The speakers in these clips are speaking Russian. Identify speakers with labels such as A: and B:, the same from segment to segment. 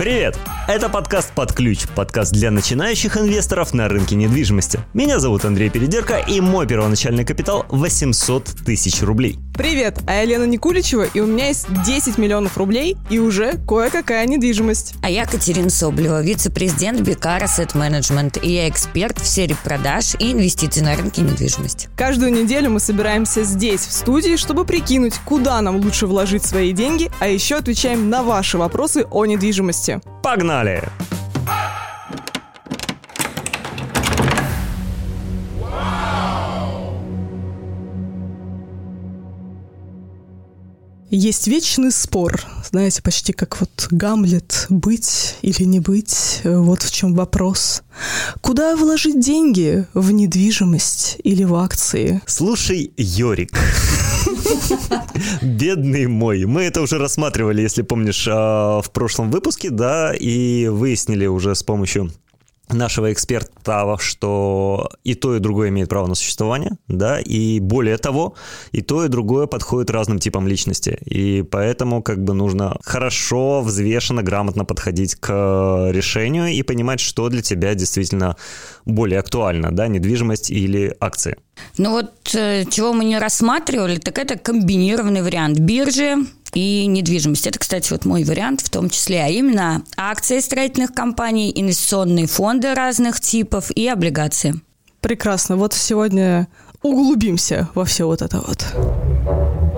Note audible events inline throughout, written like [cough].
A: Привет! Это подкаст «Под ключ», подкаст для начинающих инвесторов на рынке недвижимости. Меня зовут Андрей Передерко, и мой первоначальный капитал 800 тысяч рублей.
B: Привет, а я Лена Никуличева, и у меня есть 10 миллионов рублей и уже кое-какая недвижимость.
C: А я Катерина Соболева, вице-президент Бикар Asset Management, и я эксперт в сфере продаж и инвестиций на рынке недвижимости.
B: Каждую неделю мы собираемся здесь, в студии, чтобы прикинуть, куда нам лучше вложить свои деньги, а еще отвечаем на ваши вопросы о недвижимости.
A: Погнали!
B: Есть вечный спор, знаете, почти как вот Гамлет, быть или не быть, вот в чем вопрос. Куда вложить деньги? В недвижимость или в акции?
A: Слушай, Йорик, бедный мой, мы это уже рассматривали, если помнишь, а, в прошлом выпуске, да, и выяснили уже с помощью нашего эксперта, что и то, и другое имеет право на существование, да, и более того, и то, и другое подходит разным типам личности, и поэтому как бы нужно хорошо, взвешенно, грамотно подходить к решению и понимать, что для тебя действительно более актуально, да, недвижимость или акции.
C: Ну вот, э, чего мы не рассматривали, так это комбинированный вариант биржи, и недвижимость. Это, кстати, вот мой вариант в том числе, а именно акции строительных компаний, инвестиционные фонды разных типов и облигации.
B: Прекрасно. Вот сегодня углубимся во все вот это вот.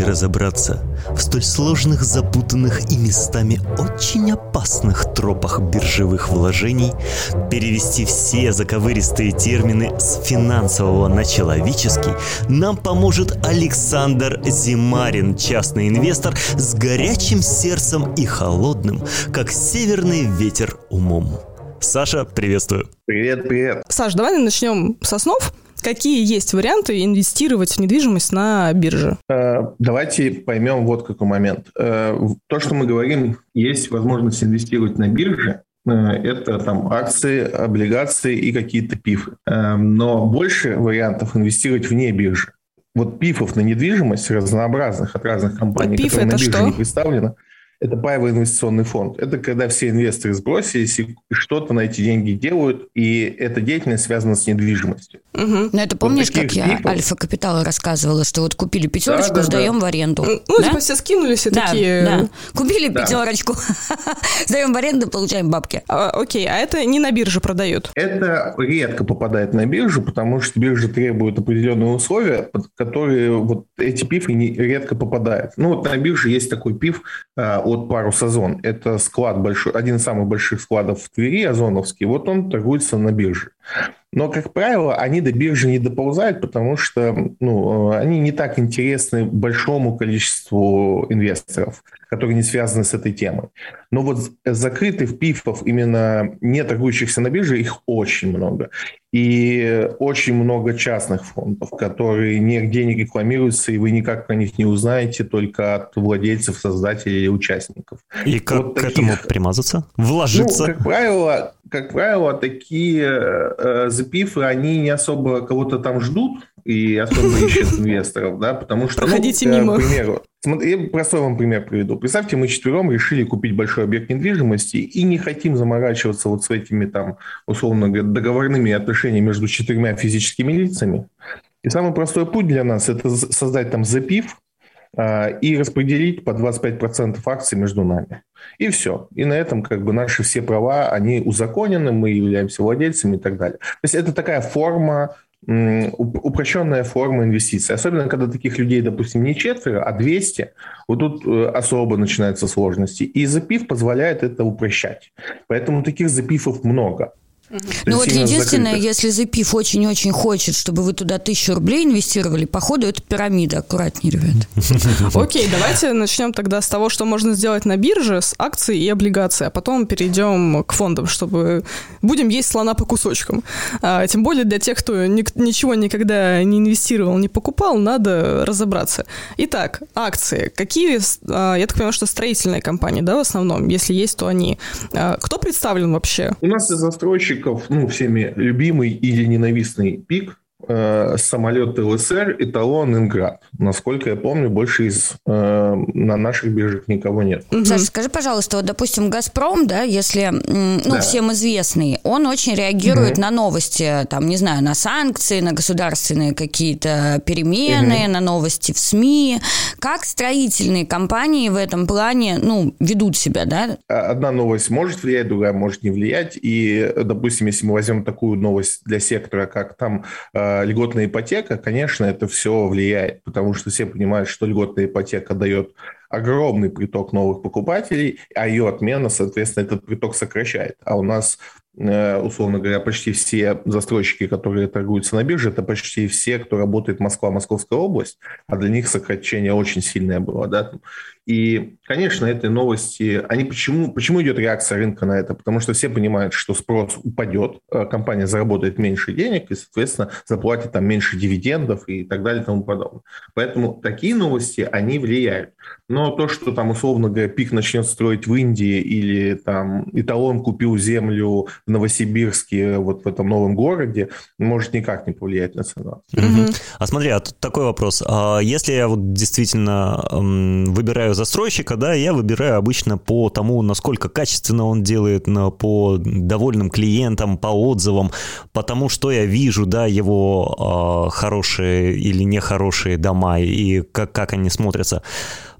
A: И разобраться в столь сложных, запутанных и местами очень опасных тропах биржевых вложений, перевести все заковыристые термины с финансового на человеческий, нам поможет Александр Зимарин, частный инвестор с горячим сердцем и холодным, как северный ветер умом. Саша, приветствую.
D: Привет, привет.
B: Саш, давай начнем со снов. Какие есть варианты инвестировать в недвижимость на бирже?
D: Э, давайте поймем вот какой момент. Э, то, что мы говорим, есть возможность инвестировать на бирже, э, это там акции, облигации и какие-то пифы. Но больше вариантов инвестировать вне биржи. Вот пифов на недвижимость разнообразных от разных компаний,
B: Пиф
D: которые на бирже
B: что?
D: не представлены, это паевый инвестиционный фонд. Это когда все инвесторы сбросились и что-то на эти деньги делают, и эта деятельность связана с недвижимостью.
C: Угу. Ну, это помнишь,
D: вот
C: как я
D: типов...
C: Альфа Капитала рассказывала, что вот купили пятерочку, да, да, сдаем
D: да.
C: в аренду.
B: Ну,
C: да?
B: типа все скинулись и
C: да,
B: такие...
C: Да. Купили
D: да.
C: пятерочку, [laughs] сдаем в аренду, получаем бабки.
B: А, окей, а это не на бирже продают?
D: Это редко попадает на биржу, потому что биржа требует определенные условия, под которые вот эти пифы не, редко попадают. Ну вот на бирже есть такой пиф а, от парус Озон. Это склад большой, один из самых больших складов в Твери, Озоновский. Вот он торгуется на бирже. Но, как правило, они до биржи не доползают, потому что ну, они не так интересны большому количеству инвесторов, которые не связаны с этой темой. Но вот закрытых пифов, именно не торгующихся на бирже, их очень много. И очень много частных фондов, которые нигде не рекламируются, и вы никак про них не узнаете, только от владельцев, создателей или участников.
A: И как вот к таких... этому примазаться? Вложиться?
D: Ну, как правило, как правило, такие э, запифы, они не особо кого-то там ждут и особо ищут [laughs] инвесторов, да, потому что...
B: Проходите
D: ну,
B: мимо.
D: К примеру, я простой вам пример приведу. Представьте, мы четвером решили купить большой объект недвижимости и не хотим заморачиваться вот с этими там, условно говоря, договорными отношениями между четырьмя физическими лицами. И самый простой путь для нас – это создать там запив, и распределить по 25% акций между нами. И все. И на этом как бы наши все права, они узаконены, мы являемся владельцами и так далее. То есть это такая форма, упрощенная форма инвестиций. Особенно, когда таких людей, допустим, не четверо, а 200, вот тут э, особо начинаются сложности. И запив позволяет это упрощать. Поэтому таких запифов много.
C: Ну вот единственное, закрыто. если запив очень-очень хочет, чтобы вы туда тысячу рублей инвестировали, походу это пирамида, аккуратнее, ребят. [laughs]
B: Окей, давайте начнем тогда с того, что можно сделать на бирже с акций и облигаций, а потом перейдем к фондам, чтобы будем есть слона по кусочкам. А, тем более для тех, кто ни, ничего никогда не инвестировал, не покупал, надо разобраться. Итак, акции. Какие, а, я так понимаю, что строительные компании, да, в основном, если есть, то они. А, кто представлен вообще?
D: У нас застройщик застройщиков, ну, всеми любимый или ненавистный ПИК, э, самолет ЛСР, эталон, Инград. Насколько я помню, больше из э, на наших биржах никого нет.
C: Саша, скажи, пожалуйста, вот, допустим, «Газпром», да, если, ну, да. всем известный, он очень реагирует угу. на новости, там, не знаю, на санкции, на государственные какие-то перемены, угу. на новости в СМИ. Как строительные компании в этом плане, ну, ведут себя, да?
D: Одна новость может влиять, другая может не влиять. И, допустим, если мы возьмем такую новость для сектора, как там э, льготная ипотека, конечно, это все влияет, потому что все понимают, что льготная ипотека дает огромный приток новых покупателей, а ее отмена, соответственно, этот приток сокращает. А у нас Э, условно говоря, почти все застройщики, которые торгуются на бирже, это почти все, кто работает Москва, Московская область, а для них сокращение очень сильное было. Да? И, конечно, эти новости, они почему, почему идет реакция рынка на это? Потому что все понимают, что спрос упадет, э, компания заработает меньше денег и, соответственно, заплатит там меньше дивидендов и так далее и тому подобное. Поэтому такие новости, они влияют. Но то, что там, условно говоря, ПИК начнет строить в Индии или там Италон купил землю в Новосибирске, вот в этом новом городе, может никак не повлиять на цену.
A: Угу. А смотри, а тут такой вопрос. А если я вот действительно выбираю застройщика, да, я выбираю обычно по тому, насколько качественно он делает, по довольным клиентам, по отзывам, по тому, что я вижу, да, его э, хорошие или нехорошие дома и как, как они смотрятся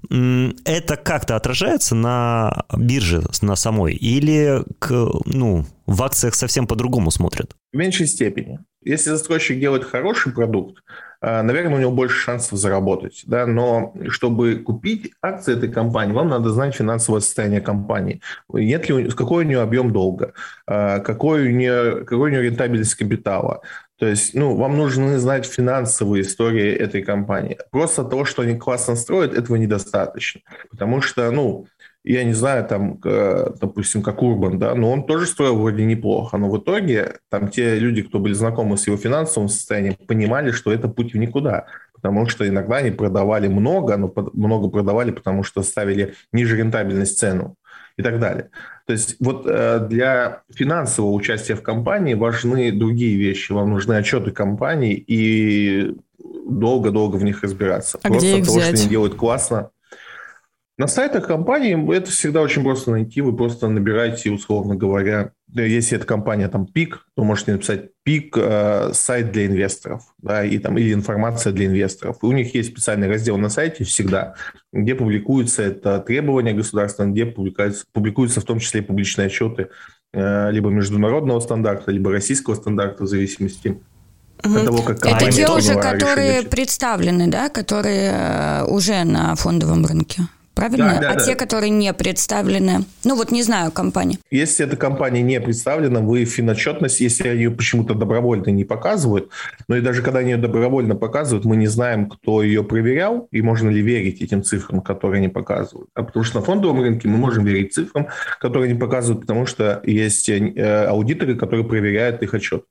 A: это как-то отражается на бирже, на самой? Или к, ну, в акциях совсем по-другому смотрят?
D: В меньшей степени. Если застройщик делает хороший продукт, наверное, у него больше шансов заработать. Да? Но чтобы купить акции этой компании, вам надо знать финансовое состояние компании. Нет ли, какой у нее объем долга, а, какой у нее, какой у нее рентабельность капитала, то есть, ну, вам нужно знать финансовые истории этой компании. Просто того, что они классно строят, этого недостаточно. Потому что, ну, я не знаю, там, допустим, как Урбан, да, но он тоже строил вроде неплохо, но в итоге там те люди, кто были знакомы с его финансовым состоянием, понимали, что это путь в никуда, потому что иногда они продавали много, но много продавали, потому что ставили ниже рентабельность цену и так далее. То есть вот э, для финансового участия в компании важны другие вещи. Вам нужны отчеты компании и долго-долго в них разбираться.
B: А Просто где их
D: того,
B: взять?
D: что они делают классно. На сайтах компании это всегда очень просто найти. Вы просто набираете, условно говоря, если это компания там ПИК, то можете написать ПИК э, сайт для инвесторов, да, и там или информация для инвесторов. И у них есть специальный раздел на сайте всегда, где публикуются это требования государства, где публикуются, публикуются в том числе публичные отчеты э, либо международного стандарта, либо российского стандарта в зависимости.
C: От того, как Это те уже, которые решение. представлены, да, которые э, уже на фондовом рынке? Правильно? Да, да, а да. те, которые не представлены, ну вот не знаю, компания.
D: Если эта компания не представлена, вы финотчетность, если они ее почему-то добровольно не показывают, но и даже когда они ее добровольно показывают, мы не знаем, кто ее проверял, и можно ли верить этим цифрам, которые они показывают. А потому что на фондовом рынке мы можем верить цифрам, которые они показывают, потому что есть э, аудиторы, которые проверяют их отчет.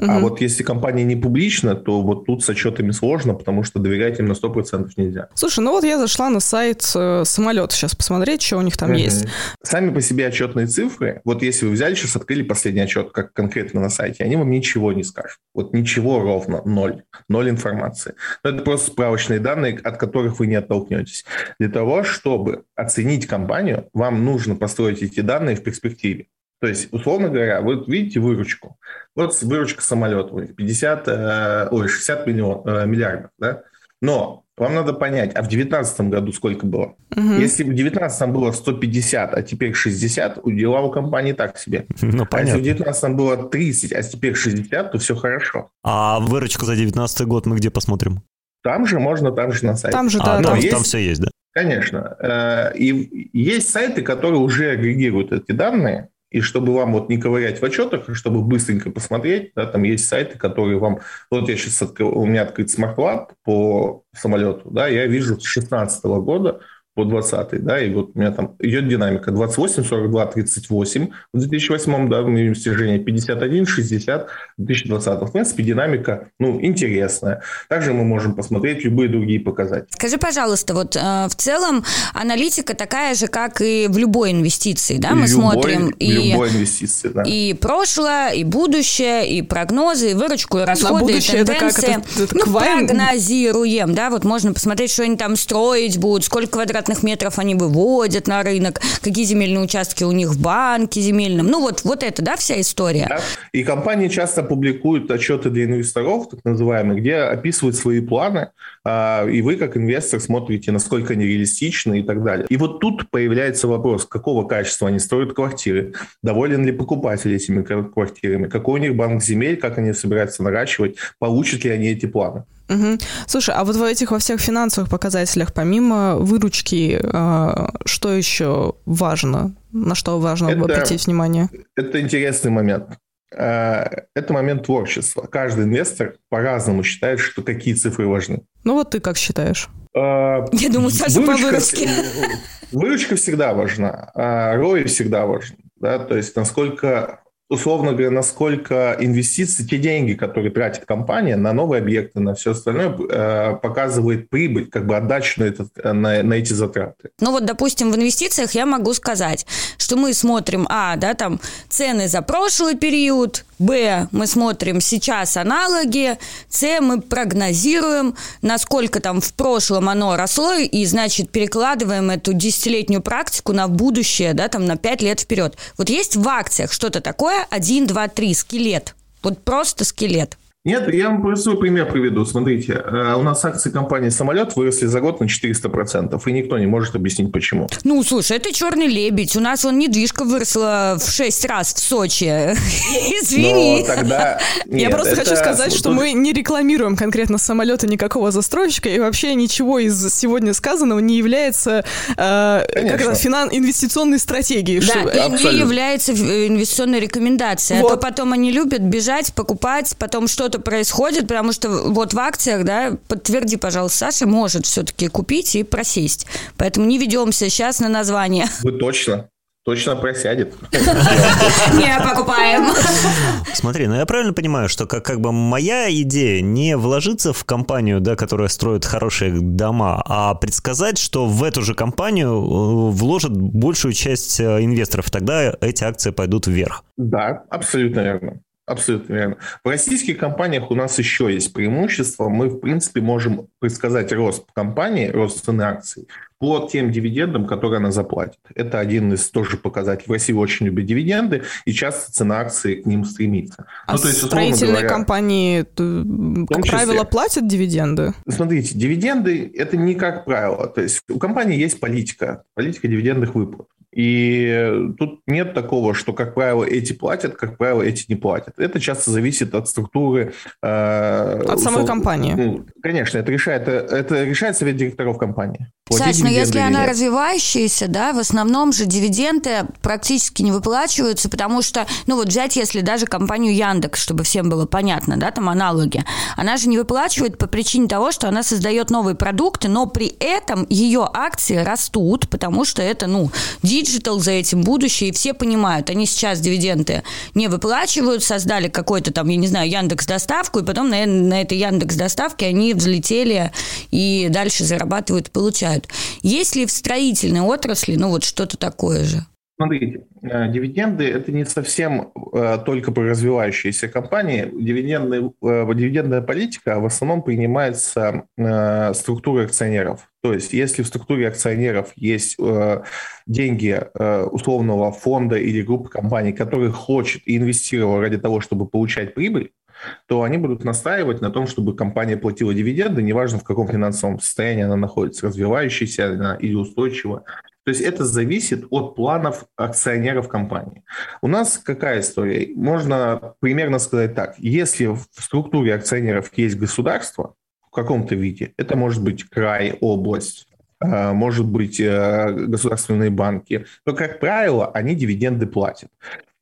D: Угу. А вот если компания не публична, то вот тут с отчетами сложно, потому что доверять им на 100% нельзя.
B: Слушай, ну вот я зашла на сайт э, самолета сейчас посмотреть, что у них там угу. есть.
D: Сами по себе отчетные цифры, вот если вы взяли сейчас, открыли последний отчет, как конкретно на сайте, они вам ничего не скажут. Вот ничего ровно, ноль. Ноль информации. Но это просто справочные данные, от которых вы не оттолкнетесь. Для того, чтобы оценить компанию, вам нужно построить эти данные в перспективе. То есть, условно говоря, вы видите выручку. Вот выручка самолета у них 50, э, ой, 60 миллион, э, миллиардов, да? Но вам надо понять, а в 2019 году сколько было? Угу. Если в 2019 было 150, а теперь 60, у дела у компании так себе. [laughs] Ну, понятно. А если в 2019 было 30, а теперь 60, то все хорошо.
A: А выручку за 2019 год мы где посмотрим?
D: Там же можно, там же на сайте.
B: Там же,
A: да. А, там, есть, там все есть, да?
D: Конечно. Э, и есть сайты, которые уже агрегируют эти данные, и чтобы вам вот не ковырять в отчетах, а чтобы быстренько посмотреть, да, там есть сайты, которые вам... Вот я сейчас открыл, у меня открыт смарт по самолету, да, я вижу с 2016 года по по 20 да, и вот у меня там идет динамика 28, 42, 38 в 2008, да, мы имеем снижение 51, 60 в 2020. В принципе, динамика, ну, интересная. Также мы можем посмотреть любые другие показатели.
C: Скажи, пожалуйста, вот э, в целом аналитика такая же, как и в любой инвестиции, да, мы
D: любой,
C: смотрим и,
D: любой инвестиции, да.
C: и прошлое, и будущее, и прогнозы, и выручку, и расходы, и тенденции. Это как, это, это ну, прогнозируем, да, вот можно посмотреть, что они там строить будут, сколько квадратных метров они выводят на рынок, какие земельные участки у них в банке земельном. Ну, вот, вот это, да, вся история.
D: И компании часто публикуют отчеты для инвесторов, так называемые, где описывают свои планы, а, и вы, как инвестор, смотрите, насколько они реалистичны и так далее. И вот тут появляется вопрос, какого качества они строят квартиры, доволен ли покупатель этими квартирами, какой у них банк земель, как они собираются наращивать, получат ли они эти планы.
B: Угу. Слушай, а вот в этих во всех финансовых показателях, помимо выручки, а, что еще важно? На что важно это, обратить внимание?
D: Это интересный момент. А, это момент творчества. Каждый инвестор по-разному считает, что какие цифры важны.
B: Ну вот ты как считаешь?
C: А, Я думаю, Саша по выручке.
D: Выручка всегда важна, а ROI всегда важен. Да? То есть насколько условно говоря, насколько инвестиции, те деньги, которые тратит компания на новые объекты, на все остальное, э, показывает прибыль, как бы отдачу на, этот, на, на эти затраты.
C: Ну вот, допустим, в инвестициях я могу сказать, что мы смотрим, а, да, там, цены за прошлый период, б, мы смотрим сейчас аналоги, с, мы прогнозируем, насколько там в прошлом оно росло, и, значит, перекладываем эту десятилетнюю практику на будущее, да, там, на пять лет вперед. Вот есть в акциях что-то такое, один, два, три, скелет. Вот просто скелет.
D: Нет, я вам простой пример приведу. Смотрите, э, у нас акции компании «Самолет» выросли за год на 400%, и никто не может объяснить, почему.
C: Ну, слушай, это «Черный лебедь». У нас он недвижка выросла в 6 раз в Сочи. [laughs] Извини.
D: тогда... [laughs]
B: Я просто хочу сказать, что мы не рекламируем конкретно самолеты никакого застройщика, и вообще ничего из сегодня сказанного не является э, инвестиционной стратегией.
C: Да, и не является э, инвестиционной рекомендацией. А то потом они любят бежать, покупать, потом что что-то происходит, потому что вот в акциях, да, подтверди, пожалуйста, Саша может все-таки купить и просесть. Поэтому не ведемся сейчас на название.
D: Вы точно? Точно просядет.
C: Не покупаем.
A: Смотри, ну я правильно понимаю, что как, как бы моя идея не вложиться в компанию, да, которая строит хорошие дома, а предсказать, что в эту же компанию э, вложат большую часть э, инвесторов, тогда эти акции пойдут вверх.
D: Да, абсолютно верно. Абсолютно верно. В российских компаниях у нас еще есть преимущество. Мы, в принципе, можем предсказать рост компании, рост цены акций по тем дивидендам, которые она заплатит. Это один из тоже показателей. В России очень любят дивиденды, и часто цена акции к ним стремится.
B: А ну, то есть, строительные говоря, компании, как числе, правило, платят дивиденды?
D: Смотрите, дивиденды – это не как правило. То есть у компании есть политика, политика дивидендных выплат. И тут нет такого, что, как правило, эти платят, как правило, эти не платят. Это часто зависит от структуры.
B: Э, от самой компании. Ну,
D: конечно, это решает, это решает совет директоров компании.
C: Саш, но если она нет. развивающаяся, да, в основном же дивиденды практически не выплачиваются, потому что, ну вот взять, если даже компанию Яндекс, чтобы всем было понятно, да, там аналоги, она же не выплачивает по причине того, что она создает новые продукты, но при этом ее акции растут, потому что это, ну, digital за этим будущее, и все понимают, они сейчас дивиденды не выплачивают, создали какой-то там, я не знаю, Яндекс доставку, и потом на, на этой Яндекс доставке они взлетели и дальше зарабатывают, получают. Есть ли в строительной отрасли, ну вот что-то такое же?
D: Смотрите, э, дивиденды – это не совсем э, только про развивающиеся компании. Дивидендная, э, дивидендная политика в основном принимается структурой акционеров. То есть, если в структуре акционеров есть деньги условного фонда или группы компаний, которые хочет и инвестировал ради того, чтобы получать прибыль, то они будут настаивать на том, чтобы компания платила дивиденды, неважно в каком финансовом состоянии она находится, развивающейся она или устойчиво. То есть это зависит от планов акционеров компании. У нас какая история? Можно примерно сказать так. Если в структуре акционеров есть государство в каком-то виде, это может быть край, область, э, может быть э, государственные банки, то, как правило, они дивиденды платят.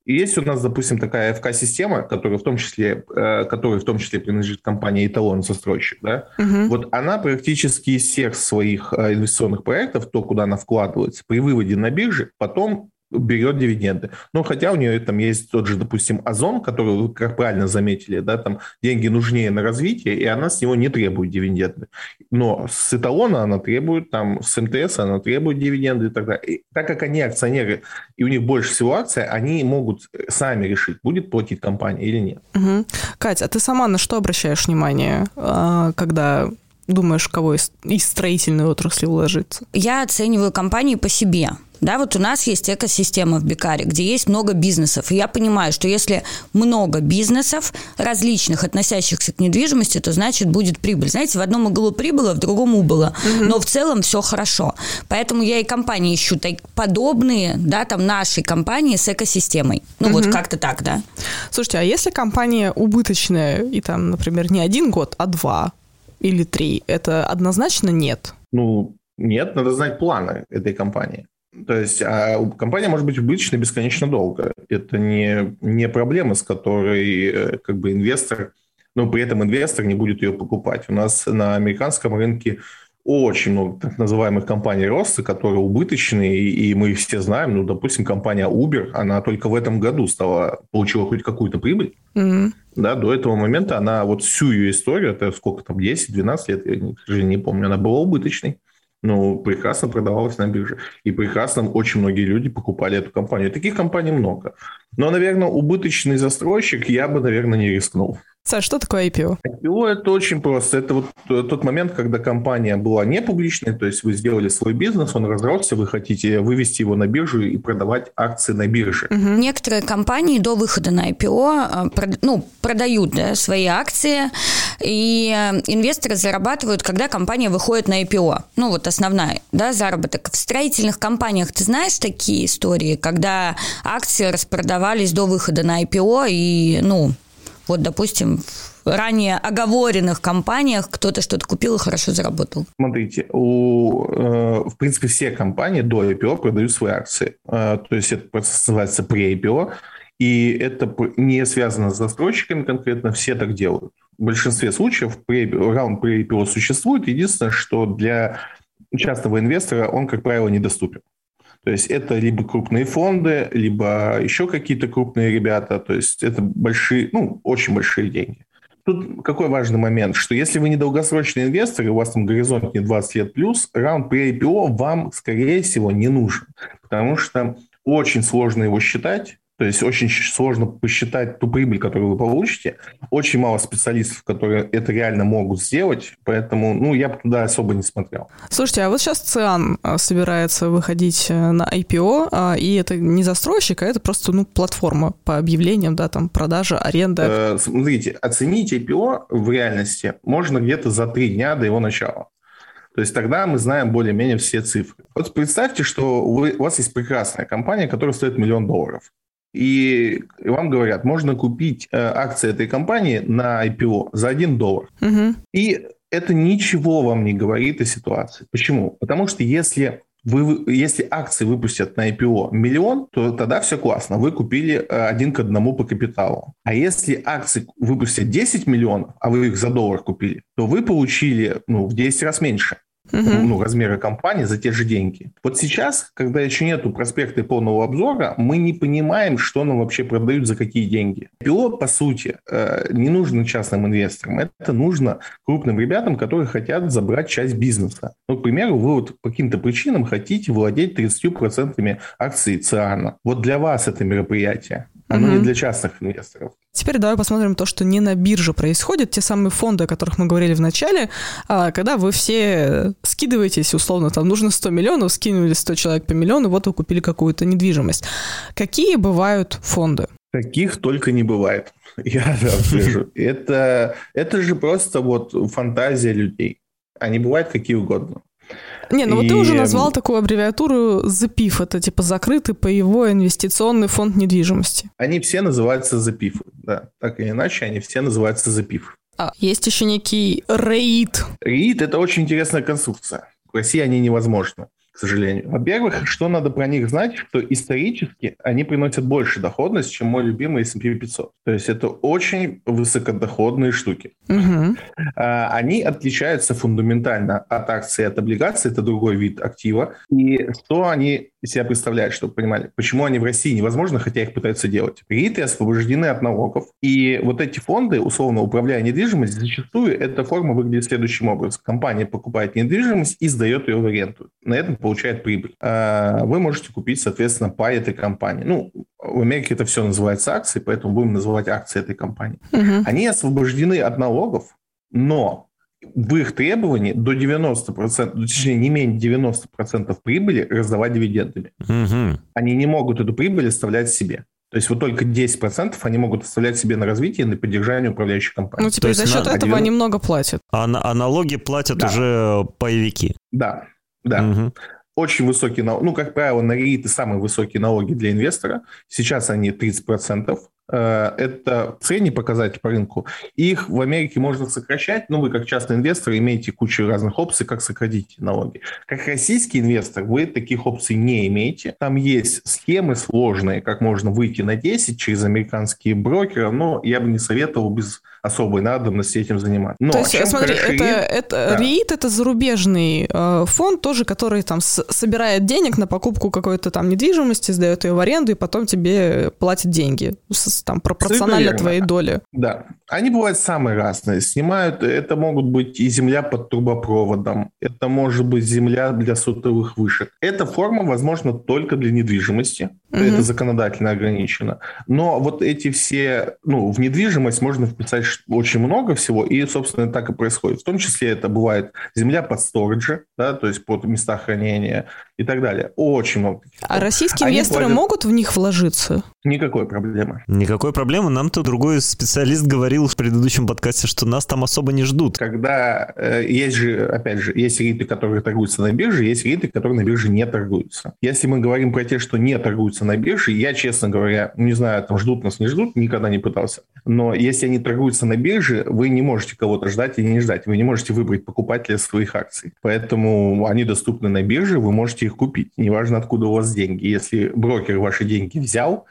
D: И есть у нас, допустим, такая ФК-система, которая в том числе, э, которой в том числе принадлежит компания «Эталон» застройщик, да, угу. вот она практически из всех своих э, инвестиционных проектов, то, куда она вкладывается, при выводе на бирже, потом берет дивиденды. Ну, хотя у нее там есть тот же, допустим, Озон, который, вы как правильно заметили, да, там деньги нужнее на развитие, и она с него не требует дивиденды. Но с эталона она требует, там, с МТС она требует дивиденды и так далее. И так как они акционеры, и у них больше всего акций, они могут сами решить, будет платить компания или нет.
B: Угу. Катя, а ты сама на что обращаешь внимание, а, когда думаешь, кого из, из строительной отрасли вложиться?
C: Я оцениваю компании по себе. Да, вот у нас есть экосистема в Бикаре, где есть много бизнесов. И я понимаю, что если много бизнесов различных, относящихся к недвижимости, то значит будет прибыль. Знаете, в одном углу прибыло, в другом убыло. Угу. Но в целом все хорошо. Поэтому я и компании ищу так, подобные, да, там нашей компании с экосистемой. Ну угу. вот как-то так, да.
B: Слушайте, а если компания убыточная и там, например, не один год, а два или три, это однозначно нет?
D: Ну, нет, надо знать планы этой компании. То есть а компания может быть убыточной бесконечно долго. Это не, не проблема, с которой э, как бы инвестор, но при этом инвестор не будет ее покупать. У нас на американском рынке очень много так называемых компаний роста, которые убыточные, и мы их все знаем. Ну, допустим, компания Uber, она только в этом году стала, получила хоть какую-то прибыль. Mm-hmm. Да, до этого момента она вот всю ее историю, это сколько там, 10-12 лет, я, к не помню, она была убыточной ну, прекрасно продавалась на бирже. И прекрасно очень многие люди покупали эту компанию. Таких компаний много. Но, наверное, убыточный застройщик я бы, наверное, не рискнул.
B: Саш, что такое IPO?
D: IPO – это очень просто. Это вот тот момент, когда компания была не публичной, то есть вы сделали свой бизнес, он разросся, вы хотите вывести его на биржу и продавать акции на бирже.
C: Угу. Некоторые компании до выхода на IPO э, ну, продают да, свои акции, и э, инвесторы зарабатывают, когда компания выходит на IPO. Ну, вот основная, да, заработок. В строительных компаниях ты знаешь такие истории, когда акции распродавались до выхода на IPO, и, ну, вот, допустим, в ранее оговоренных компаниях кто-то что-то купил и хорошо заработал?
D: Смотрите, у, э, в принципе, все компании до IPO продают свои акции. Э, то есть это процесс называется pre-IPO, и это не связано с застройщиками конкретно, все так делают. В большинстве случаев раунд pre-IPO существует. Единственное, что для частного инвестора он, как правило, недоступен. То есть это либо крупные фонды, либо еще какие-то крупные ребята. То есть это большие, ну, очень большие деньги. Тут какой важный момент, что если вы не долгосрочный инвестор, и у вас там горизонт не 20 лет плюс, раунд при IPO вам, скорее всего, не нужен. Потому что очень сложно его считать, то есть очень сложно посчитать ту прибыль, которую вы получите. Очень мало специалистов, которые это реально могут сделать, поэтому ну, я бы туда особо не смотрел.
B: Слушайте, а вот сейчас ЦИАН а, собирается выходить э, на IPO, а, и это не застройщик, а это просто ну, платформа по объявлениям, да, там продажа, аренда.
D: Э, смотрите, оценить IPO в реальности можно где-то за три дня до его начала. То есть тогда мы знаем более-менее все цифры. Вот представьте, что вы, у вас есть прекрасная компания, которая стоит миллион долларов и вам говорят, можно купить э, акции этой компании на IPO за 1 доллар. Угу. И это ничего вам не говорит о ситуации. Почему? Потому что если вы, если акции выпустят на IPO миллион, то тогда все классно. Вы купили э, один к одному по капиталу. А если акции выпустят 10 миллионов, а вы их за доллар купили, то вы получили ну, в 10 раз меньше угу. ну, размера компании за те же деньги. Вот сейчас, когда еще нету проспекта и полного обзора, мы не понимаем, что нам вообще продают за какие деньги. Пилот, по сути, э, не нужен частным инвесторам. Это нужно крупным ребятам, которые хотят забрать часть бизнеса. Ну, к примеру, вы вот по каким-то причинам хотите владеть 30% акций ЦИАНа. Вот для вас это мероприятие. Оно угу. не для частных инвесторов.
B: Теперь давай посмотрим то, что не на бирже происходит, те самые фонды, о которых мы говорили в начале, а, когда вы все скидываетесь, условно, там нужно 100 миллионов, скинули 100 человек по миллиону, вот вы купили какую-то недвижимость. Какие бывают фонды?
D: Каких только не бывает. [laughs] Я скажу. [laughs] Это, это же просто вот фантазия людей. Они бывают какие угодно.
B: Не, ну и... вот ты уже назвал такую аббревиатуру ЗПИФ, это типа закрытый паевой инвестиционный фонд недвижимости.
D: Они все называются ЗПИФ, да, так или иначе, они все называются ЗПИФ.
B: А, есть еще некий РЕИТ.
D: РЕИТ – это очень интересная конструкция. В России они невозможны. К сожалению. Во-первых, что надо про них знать, что исторически они приносят больше доходность, чем мой любимый S&P 500. То есть это очень высокодоходные штуки.
B: Угу.
D: Они отличаются фундаментально от акций от облигаций, это другой вид актива. И что они из себя представляют, чтобы понимали, почему они в России невозможно, хотя их пытаются делать. РИИТы освобождены от налогов. И вот эти фонды, условно управляя недвижимостью, зачастую эта форма выглядит следующим образом. Компания покупает недвижимость и сдает ее в аренду. На этом получает прибыль. А вы можете купить, соответственно, пай этой компании. Ну, в Америке это все называется акции, поэтому будем называть акции этой компании.
B: Угу.
D: Они освобождены от налогов, но в их требовании до 90%, ну, точнее не менее 90% прибыли раздавать дивидендами.
A: Угу.
D: Они не могут эту прибыль оставлять себе. То есть вот только 10% они могут оставлять себе на развитие и на поддержание управляющей компании.
B: Ну, типа, и
A: есть
B: за счет
A: на-
B: этого
D: а
B: они много платят.
A: А, на- а налоги платят
D: Да.
A: уже паевики.
D: Да, да.
A: Мгм.
D: Очень высокие налоги. Ну, как правило, на РИИТы самые высокие налоги для инвестора. Сейчас они 30%. Э, Это средний показатель по рынку. Их в Америке можно сокращать, но вы как частный инвестор имеете кучу разных опций, как сократить налоги. Как российский инвестор вы таких опций не имеете. Там есть схемы сложные, как можно выйти на 10 через американские брокеры, но я бы не советовал без особой надобности этим заниматься. Но
B: То есть, смотри, это, это
D: Да.
B: REIT это зарубежный э, фонд тоже, который там с- собирает денег на покупку какой-то там недвижимости, сдает ее в аренду и потом тебе платит деньги с- там пропорционально твоей доле.
D: Да, они бывают самые разные. Снимают, это могут быть и земля под трубопроводом, это может быть земля для сотовых вышек. Эта форма возможна только для недвижимости,
B: Мгм.
D: это законодательно ограничено. Но вот эти все, ну, в недвижимость можно вписать очень много всего, и, собственно, так и происходит. В том числе это бывает земля под сториджи, да, то есть под места хранения и так далее. Очень много.
B: А российские
D: Они
B: инвесторы
D: платят-
B: могут в них вложиться?
D: Никакой проблемы.
A: Никакой проблемы. Нам-то другой специалист говорил в предыдущем подкасте, что нас там особо не ждут.
D: когда э, есть же, опять же, есть риты, которые торгуются на бирже, есть риты, которые на бирже не торгуются. Если мы говорим про те, что не торгуются на бирже, я, честно говоря, не знаю, там ждут нас, не ждут, никогда не пытался. Но если они торгуются на бирже, вы не можете кого-то ждать или не ждать. Вы не можете выбрать покупателя своих акций. Поэтому они доступны на бирже, вы можете их купить. Неважно, откуда у вас деньги. Если брокер ваши деньги взял,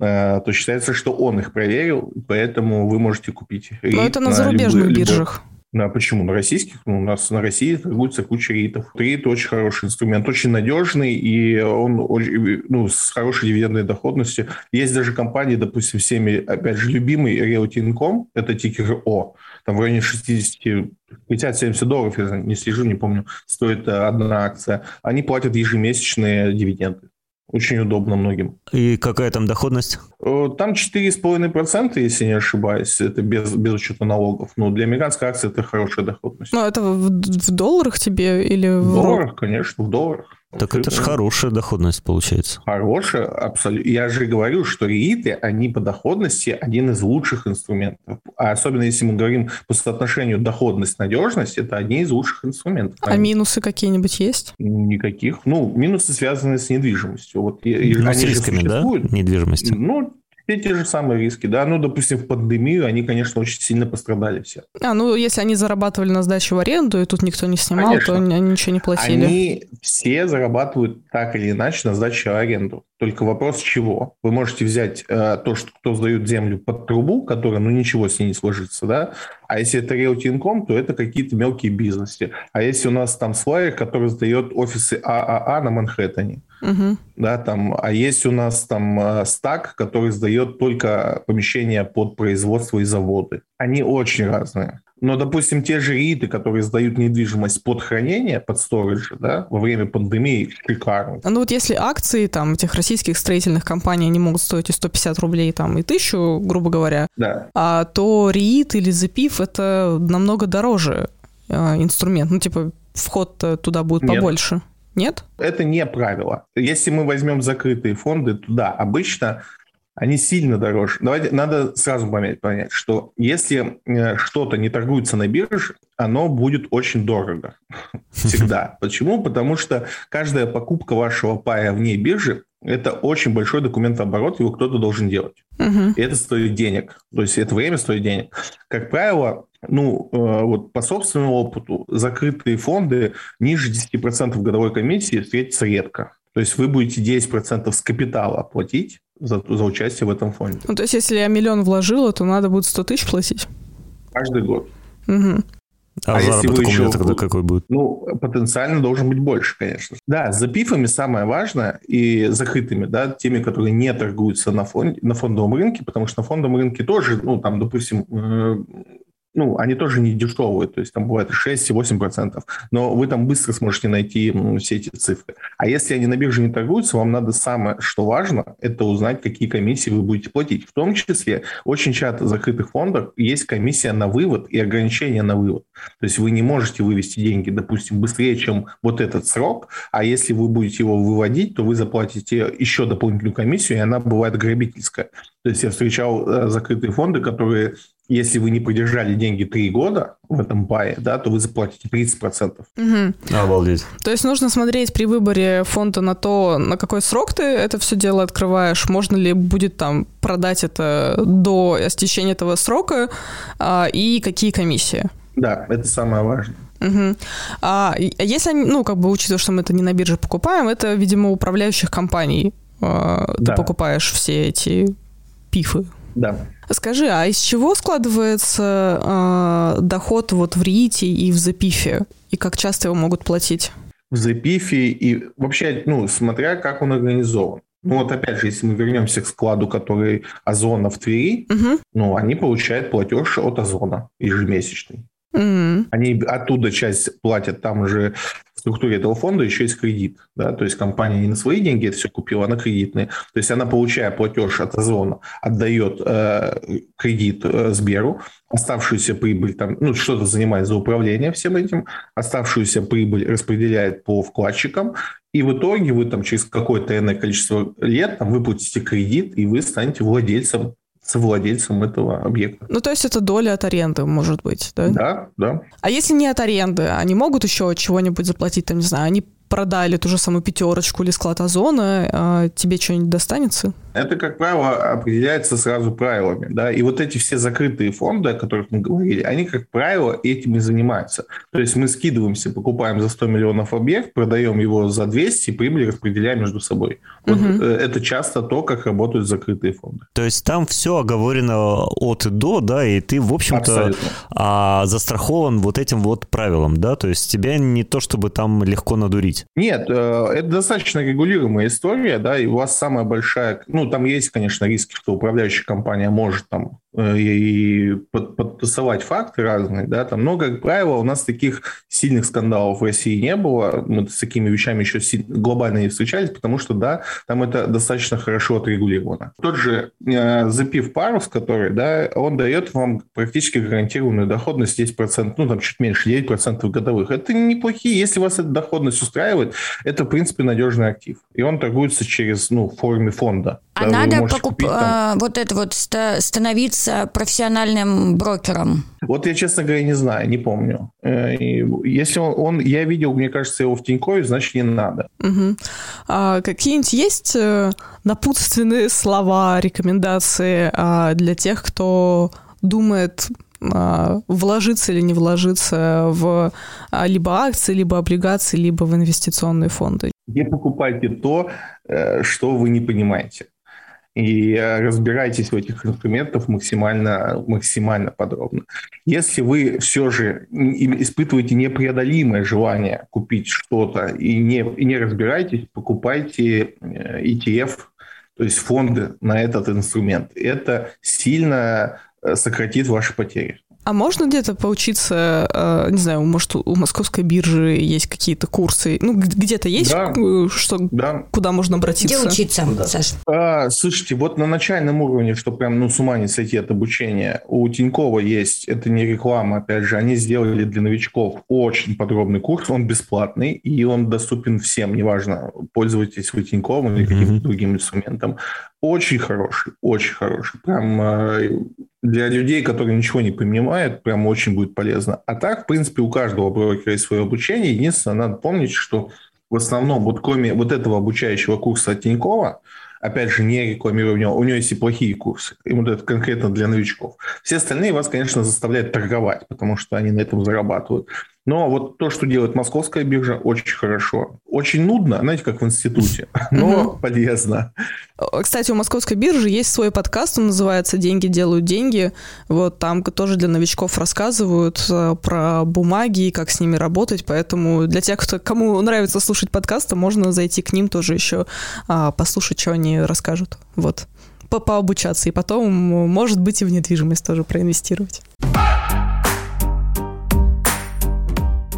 D: э, то считается, что он их проверил, поэтому вы можете купить.
B: Но это на
D: любой-
B: зарубежных
D: любой-
B: биржах.
D: Ну, а почему? На российских? Ну, у нас на России торгуется куча ритов. Рит очень хороший инструмент, очень надежный, и он очень, ну, с хорошей дивидендной доходностью. Есть даже компании, допустим, всеми, опять же, любимый Realty.com, это тикер О, там в районе 60 50-70 долларов, я не слежу, не помню, стоит э, одна акция. Они платят ежемесячные дивиденды. Очень удобно многим.
A: И какая там доходность?
D: Э, Там 4,5%, если не ошибаюсь, это без, без учета налогов. Но для американской акции это хорошая доходность.
B: Ну, это в, в долларах тебе или в,
D: В долларах, конечно, в долларах.
A: Так это же хорошая доходность получается.
D: Хорошая, абсолютно. Я же говорю, что рииты, они по доходности один из лучших инструментов. А особенно если мы говорим по соотношению доходность-надежность, это одни из лучших инструментов.
B: А минусы какие-нибудь есть?
D: Никаких. Ну, минусы связаны с недвижимостью. Вот,
A: Ну, с рисками, да, недвижимости.
D: Ну, все те же самые риски, да. Ну, допустим, в пандемию они, конечно, очень сильно пострадали все.
B: А, ну, если они зарабатывали на сдаче в аренду, и тут никто не снимал,
D: Конечно.
B: то они ничего не платили.
D: Они все зарабатывают так или иначе на сдаче в аренду. Только вопрос чего? Вы можете взять э, то, что кто сдает землю под трубу, которая, ну, ничего с ней не сложится, да? А если это Realty.com, то это какие-то мелкие бизнесы. А если у нас там Слайер, который сдает офисы ААА на Манхэттене,
B: Мгм.
D: да, там, а есть у нас там э, стак, который сдает только помещения под производство и заводы. Они очень разные. Но, допустим, те же риты, которые сдают недвижимость под хранение, под сторидж, да, во время пандемии, шикарно.
B: Ну вот если акции там этих российских строительных компаний, они могут стоить и 150 рублей, там, и тысячу, грубо говоря,
D: Да.
B: а то РИИТ или ЗПИФ это намного дороже э, инструмент. Ну, типа, вход туда будет
D: Нет.
B: побольше. Нет?
D: Это не правило. Если мы возьмем закрытые фонды, то да, обычно они сильно дороже. Давайте, надо сразу понять, понять, что если э, что-то не торгуется на бирже, оно будет очень дорого. [laughs] Всегда. [laughs] Почему? Потому что каждая покупка вашего пая вне биржи Это очень большой документооборот, его кто-то должен делать. Угу. И это стоит денег. То есть это время стоит денег. Как правило, ну, э, вот по собственному опыту, закрытые фонды ниже 10% годовой комиссии встретятся редко. То есть вы будете 10% с капитала платить за, за участие в этом фонде.
B: Ну, то есть если я миллион вложила, то надо будет 100 тысяч платить?
D: Каждый год.
A: Угу. А, а если вы еще... тогда какой будет?
D: Ну, потенциально должен быть больше, конечно. Да, с запифами самое важное и закрытыми, да, теми, которые не торгуются на, фонде, на фондовом рынке, потому что на фондовом рынке тоже, ну, там, допустим, э, ну, они тоже не дешевые, то есть там бывает 6-8%, но вы там быстро сможете найти все эти цифры. А если они на бирже не торгуются, вам надо самое, что важно, это узнать, какие комиссии вы будете платить. В том числе, очень часто в закрытых фондах есть комиссия на вывод и ограничение на вывод. То есть вы не можете вывести деньги, допустим, быстрее, чем вот этот срок, а если вы будете его выводить, то вы заплатите еще дополнительную комиссию, и она бывает грабительская. То есть я встречал э, закрытые фонды, которые если вы не подержали деньги три года в этом пае, да, то вы заплатите 30%.
A: Угу. Обалдеть.
B: То есть нужно смотреть при выборе фонда на то, на какой срок ты это все дело открываешь, можно ли будет там продать это до истечения этого срока а, и какие комиссии.
D: Да, это самое важное.
B: Угу. А если, ну, как бы учитывая, что мы это не на бирже покупаем, это, видимо, управляющих компаний. А, ты да. покупаешь все эти пифы.
D: Да.
B: Скажи, а из чего складывается э, доход вот в РИИТе и в ЗПИФе? И как часто его могут платить?
D: В ЗПИФе и вообще, ну, смотря как он организован. Ну вот опять же, если мы вернемся к складу, который Озона в Твери, угу. ну они получают платеж от Озона ежемесячный. Mm-hmm. Они оттуда часть платят, там же в структуре этого фонда еще есть кредит. Да? То есть компания не на свои деньги это все купила, а на кредитные. То есть она, получая платеж от Озона, отдает э, кредит э, Сберу, оставшуюся прибыль, там, ну, что-то занимает за управление всем этим, оставшуюся прибыль распределяет по вкладчикам, и в итоге вы там через какое-то иное количество лет там, выплатите кредит, и вы станете владельцем совладельцем этого объекта.
B: Ну, то есть это доля от аренды, может быть, да?
D: Да, да.
B: А если не от аренды, они могут еще чего-нибудь заплатить, там, не знаю, они продали ту же самую пятерочку или склад озона, а тебе что-нибудь достанется?
D: Это, как правило, определяется сразу правилами. Да? И вот эти все закрытые фонды, о которых мы говорили, они, как правило, этим и занимаются. То есть мы скидываемся, покупаем за 100 миллионов объект, продаем его за 200, прибыль распределяем между собой. Вот угу. Это часто то, как работают закрытые фонды.
A: То есть там все оговорено от и до, да, и ты, в общем-то, а, застрахован вот этим вот правилом, да? То есть тебя не то, чтобы там легко надурить.
D: Нет, э, это достаточно регулируемая история, да, и у вас самая большая, ну, там есть, конечно, риски, что управляющая компания может там и под, подтасовать факты разные, да, там, но, как правило, у нас таких сильных скандалов в России не было, мы с такими вещами еще глобально не встречались, потому что, да, там это достаточно хорошо отрегулировано. Тот же э, запив парус, который, да, он дает вам практически гарантированную доходность 10%, ну, там чуть меньше, 9% годовых. Это неплохие, если вас эта доходность устраивает, это, в принципе, надежный актив. И он торгуется через, ну, в форме фонда.
C: А да, надо покупать, там... вот это вот становиться становиться профессиональным брокером?
D: Вот я, честно говоря, не знаю, не помню. Э, если он, он я видел, мне кажется, его в Тинькове, значит, не надо.
B: Угу. А какие-нибудь есть э, напутственные слова, рекомендации а, для тех, кто думает а, вложиться или не вложиться в а, либо акции, либо облигации, либо в инвестиционные фонды?
D: Не покупайте то, э, что вы не понимаете и разбирайтесь в этих инструментах максимально, максимально подробно. Если вы все же испытываете непреодолимое желание купить что-то и не, и не разбираетесь, покупайте э, ETF, то есть фонды на этот инструмент. Это сильно э, сократит ваши потери.
B: А можно где-то поучиться, э, не знаю, может, у московской биржи есть какие-то курсы? Ну, где-то есть, да. Э, что, да. куда можно обратиться?
C: Где учиться, да. Саша?
D: А, слушайте, вот на начальном уровне, что прям, ну, с ума не сойти от обучения, у Тинькова есть, это не реклама, опять же, они сделали для новичков очень подробный курс, он бесплатный, и он доступен всем, неважно, пользуетесь вы Тиньковым или каким-то mm-hmm. другим инструментом. Очень хороший, очень хороший. Прям э, для людей, которые ничего не понимают, прям очень будет полезно. А так, в принципе, у каждого брокера есть свое обучение. Единственное, надо помнить, что в основном, вот кроме вот этого обучающего курса от Тинькова, опять же, не рекламирую у него, у него есть и плохие курсы, и вот это конкретно для новичков. Все остальные вас, конечно, заставляют торговать, потому что они на этом зарабатывают. Но вот то, что делает московская биржа, очень хорошо. Очень нудно, знаете, как в институте, [laughs] но полезно.
B: Кстати, у московской биржи есть свой подкаст, он называется «Деньги делают деньги». Вот там тоже для новичков рассказывают э, про бумаги и как с ними работать, поэтому для тех, кто, кому нравится слушать подкасты, можно зайти к ним тоже еще а, послушать, что они расскажут. Вот по пообучаться, и потом, может быть, и в недвижимость тоже проинвестировать.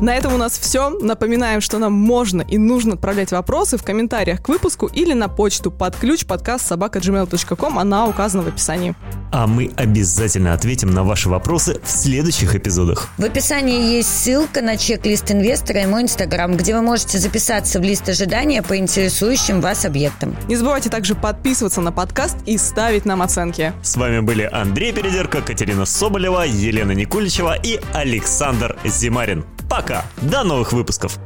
B: На этом у нас все. Напоминаем, что нам можно и нужно отправлять вопросы в комментариях к выпуску или на почту под ключ подкаст собака gmail.com. Она указана в описании.
A: А мы обязательно ответим на ваши вопросы в следующих эпизодах.
C: В описании есть ссылка на чек-лист инвестора и мой инстаграм, где вы можете записаться в лист ожидания по интересующим вас объектам.
B: Не забывайте также подписываться на подкаст и ставить нам оценки.
A: С вами были Андрей Передерко, Катерина Соболева, Елена Никуличева и Александр Зимарин. Пока! До новых выпусков!